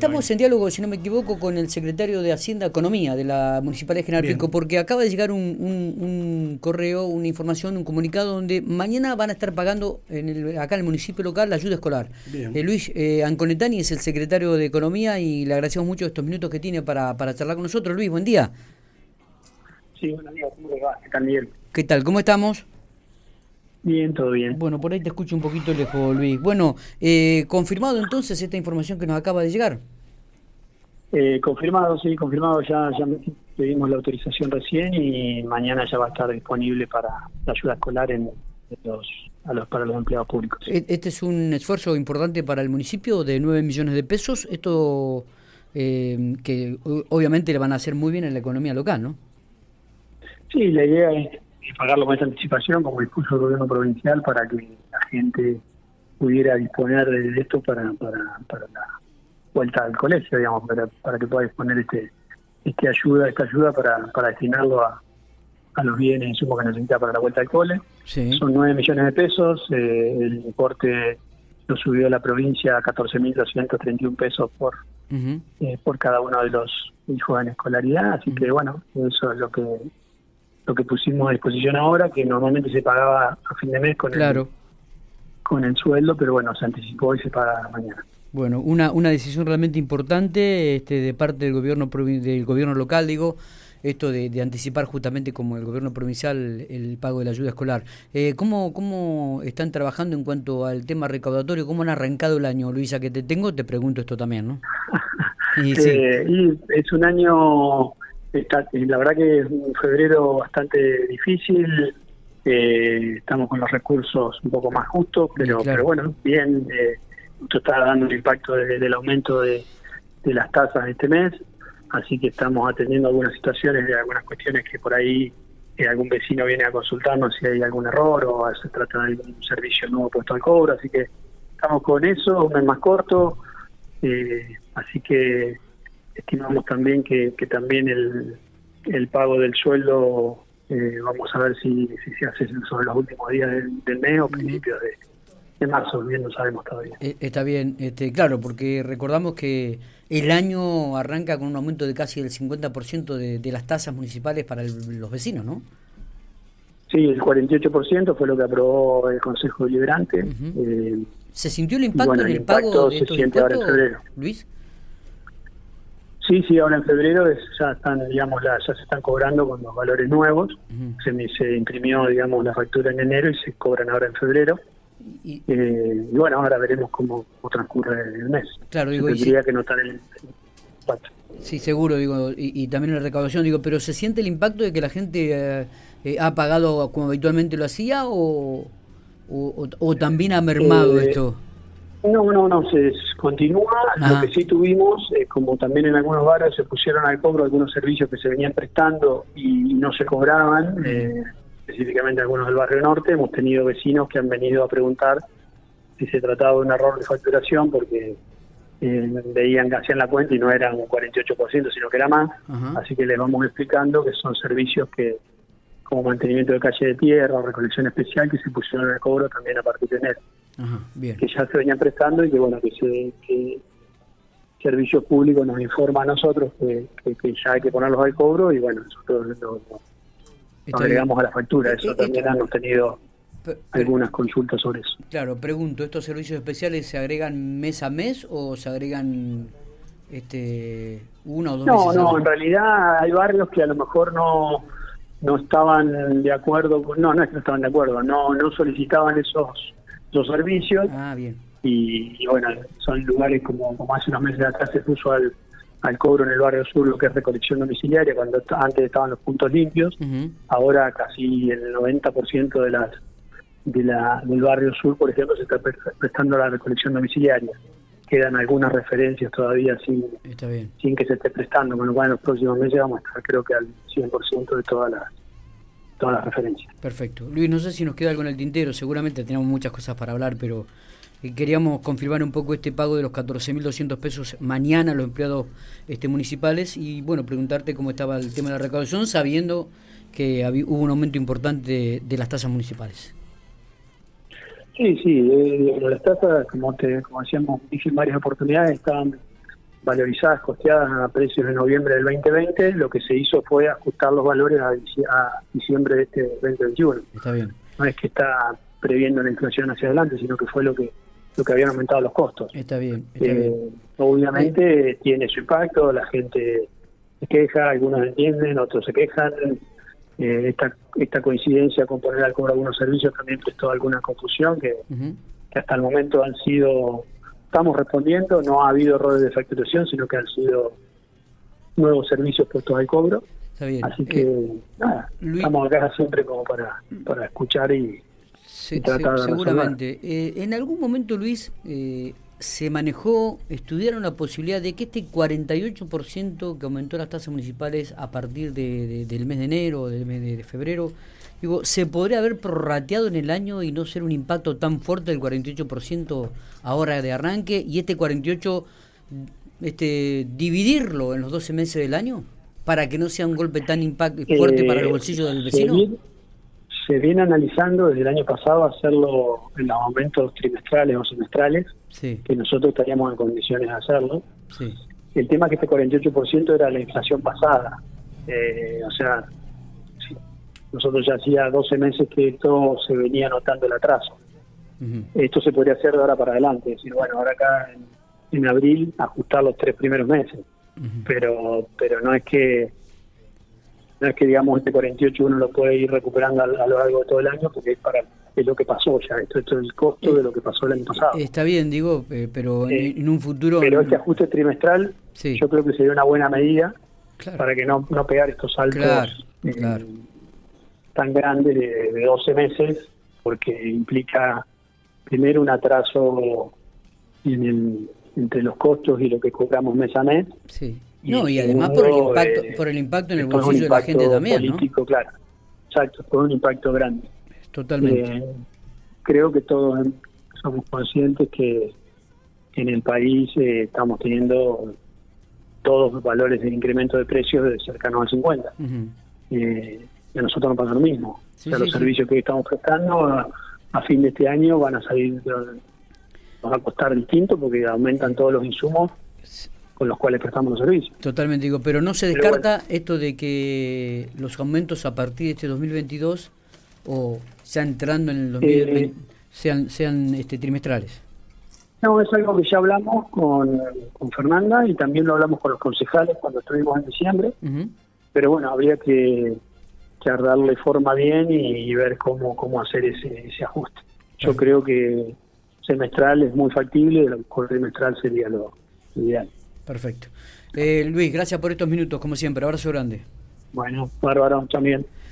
Estamos en diálogo, si no me equivoco, con el secretario de Hacienda Economía de la Municipalidad de General Pico, porque acaba de llegar un, correo, una información, un comunicado donde mañana van a estar pagando en el, acá en el municipio local la ayuda escolar. Eh, Luis eh, Anconetani es el secretario de Economía y le agradecemos mucho estos minutos que tiene para, para charlar con nosotros. Luis, buen día. Sí, buenos días, ¿cómo le va? ¿Qué tal, Miguel? ¿Qué tal? ¿Cómo estamos? Bien, todo bien. Bueno, por ahí te escucho un poquito lejos, Luis. Bueno, eh, confirmado entonces esta información que nos acaba de llegar. Eh, confirmado, sí, confirmado. Ya, ya pedimos la autorización recién y mañana ya va a estar disponible para la ayuda escolar en, los, a los, para los empleados públicos. E, este es un esfuerzo importante para el municipio de 9 millones de pesos. Esto eh, que obviamente le van a hacer muy bien en la economía local, ¿no? Sí, la idea es pagarlo con esta anticipación, como dispuso el gobierno provincial, para que la gente pudiera disponer de esto para, para, para la vuelta al colegio, digamos, para, para que pueda disponer este, este ayuda, esta ayuda para, para destinarlo a, a los bienes insumos que necesita para la vuelta al cole. Son 9 millones de pesos, eh, el importe lo subió la provincia a 14.231 pesos por eh, por cada uno de los hijos en escolaridad, así que bueno, eso es lo que lo que pusimos a disposición ahora, que normalmente se pagaba a fin de mes con, el, con el sueldo, pero bueno, se anticipó y se paga mañana. Bueno, una, una decisión realmente importante este, de parte del gobierno del gobierno local, digo, esto de, anticipar justamente como el gobierno provincial el pago de la ayuda escolar. Eh, ¿cómo, ¿Cómo están trabajando en cuanto al tema recaudatorio? ¿Cómo han arrancado el año, Luisa, que te tengo? Te pregunto esto también, ¿no? y, eh, y es un año Está, la verdad que es un febrero bastante difícil. Eh, estamos con los recursos un poco más justos, pero, pero bueno, bien. Eh, esto está dando un impacto del aumento de, las tasas este mes, así que estamos atendiendo algunas situaciones de algunas cuestiones que por ahí eh, algún vecino viene a consultarnos si hay algún error o se trata de algún servicio nuevo puesto al cobro, así que estamos con eso, un mes más corto, así que estimamos también que, que también el, el pago del sueldo, eh, vamos a ver si, si se hace sobre los últimos días del, mes o principios de, marzo, bien no sabemos todavía. Eh, está bien, este, claro, porque recordamos que el año arranca con un aumento de casi el 50% de, de las tasas municipales para los vecinos, ¿no? Sí, el 48% fue lo que aprobó el Consejo Deliberante. Eh, ¿Se sintió el impacto en el, pago de estos impuestos, Luis? Sí, sí, ahora en febrero ya están, digamos, ya se están cobrando con los valores nuevos. se, se imprimió, digamos, la factura en enero y se cobran ahora en febrero. Y, eh, bueno, ahora veremos cómo, transcurre el mes. Claro, digo, tendría que notar el, impacto. Sí, seguro, digo, y, también la recaudación, digo, pero ¿se siente el impacto de que la gente eh, eh, ha pagado como habitualmente lo hacía o, o, también ha mermado esto? No, no, no, se continúa. Lo que sí tuvimos, eh, como también en algunos barrios se pusieron al cobro algunos servicios que se venían prestando y no se cobraban, eh, específicamente algunos del barrio norte, hemos tenido vecinos que han venido a preguntar si se trataba de un error de facturación porque eh, veían que hacían la cuenta y no era un 48%, sino que era más. Así que les vamos explicando que son servicios que como mantenimiento de calle de tierra o recolección especial que se pusieron al cobro también a partir de enero. Que ya se venían prestando y que bueno que, se, que servicios públicos nos informa a nosotros que, ya hay que ponerlos al cobro y bueno nosotros lo, agregamos a la factura. Eso eh, también hemos tenido algunas consultas sobre eso. Claro pregunto estos servicios especiales se agregan mes a mes o se agregan este uno o dos no no en realidad hay barrios que a lo mejor no no estaban de acuerdo no no es que no estaban de acuerdo no no solicitaban esos los servicios. Ah, bien. Y, bueno, son lugares como, como hace unos meses atrás se puso al, al cobro en el barrio sur lo que es recolección domiciliaria, cuando antes estaban los puntos limpios, ahora casi el 90% de las de la, del barrio sur, por ejemplo, se está prestando la recolección domiciliaria. Quedan algunas referencias todavía sin, sin que se esté prestando, con lo cual en los próximos meses vamos a estar creo que al 100% de todas las todas las referencias. Perfecto. Luis, no sé si nos queda algo en el tintero, seguramente tenemos muchas cosas para hablar, pero eh, queríamos confirmar un poco este pago de los 14.200 pesos mañana a los empleados este, municipales y bueno, preguntarte cómo estaba el tema de la recaudación, sabiendo que hubo un aumento importante de, las tasas municipales. Sí, sí, eh, las tasas, como te como decíamos, dije en varias oportunidades, estaban valorizadas, costeadas a precios de noviembre del 2020, lo que se hizo fue ajustar los valores a, diciembre de este 2021. Está bien. No es que está previendo la inflación hacia adelante, sino que fue lo que lo que habían aumentado los costos. Está bien. Eh, obviamente tiene su impacto, la gente se queja, algunos entienden, otros se quejan. Eh, esta, esta coincidencia con poner al cobro algunos servicios también prestó alguna confusión que, que hasta el momento han sido estamos respondiendo, no ha habido errores de facturación, sino que han sido nuevos servicios puestos al cobro. Así que, eh, nada, estamos acá siempre como para, para escuchar y, tratar de Seguramente. Eh, en algún momento, Luis, eh, se manejó, estudiaron la posibilidad de que este 48% que aumentó las tasas municipales a partir de, del mes de enero, del mes de febrero, Digo, ¿se podría haber prorrateado en el año y no ser un impacto tan fuerte del 48% ahora de arranque y este 48% este, dividirlo en los 12 meses del año para que no sea un golpe tan impact fuerte para el eh, bolsillo del vecino? Se viene, analizando desde el año pasado hacerlo en los aumentos trimestrales o semestrales, que nosotros estaríamos en condiciones de hacerlo. El tema es que este 48% era la inflación pasada. Eh, o sea, nosotros ya hacía 12 meses que esto se venía notando el atraso. Esto se podría hacer de ahora para adelante, decir, bueno, ahora acá en, abril ajustar los tres primeros meses. Pero pero no es que no es que digamos este 48 uno lo puede ir recuperando a, lo largo de todo el año porque es para es lo que pasó ya, esto, esto es el costo de lo que pasó el año pasado. Está bien, digo, eh, pero en, un futuro... Pero este ajuste trimestral yo creo que sería una buena medida para que no, no pegar estos saltos claro, tan grande de, 12 meses, porque implica primero un atraso en el, entre los costos y lo que cobramos mes a mes. Sí. No, y además por el impacto, por el impacto en el bolsillo de la gente también, político, claro. Exacto, por un impacto grande. Totalmente. Eh, creo que todos somos conscientes que en el país eh, estamos teniendo todos los valores de incremento de precios de cercanos al 50 y a nosotros nos pasa lo mismo. o sea, los servicios que estamos prestando a, fin de este año van a salir, van a costar distinto porque aumentan todos los insumos con los cuales prestamos los servicios. Totalmente digo, pero no se descarta esto de que los aumentos a partir de este 2022 o ya entrando en el 2020 eh, sean sean este trimestrales. No, es algo que ya hablamos con, con Fernanda y también lo hablamos con los concejales cuando estuvimos en diciembre. Pero bueno, habría que que darle forma bien y, ver cómo, cómo hacer ese, ese ajuste. Yo creo que semestral es muy factible, el trimestral sería lo ideal. Perfecto. Eh, Luis, gracias por estos minutos, como siempre. Abrazo grande. Bueno, bárbaro, también.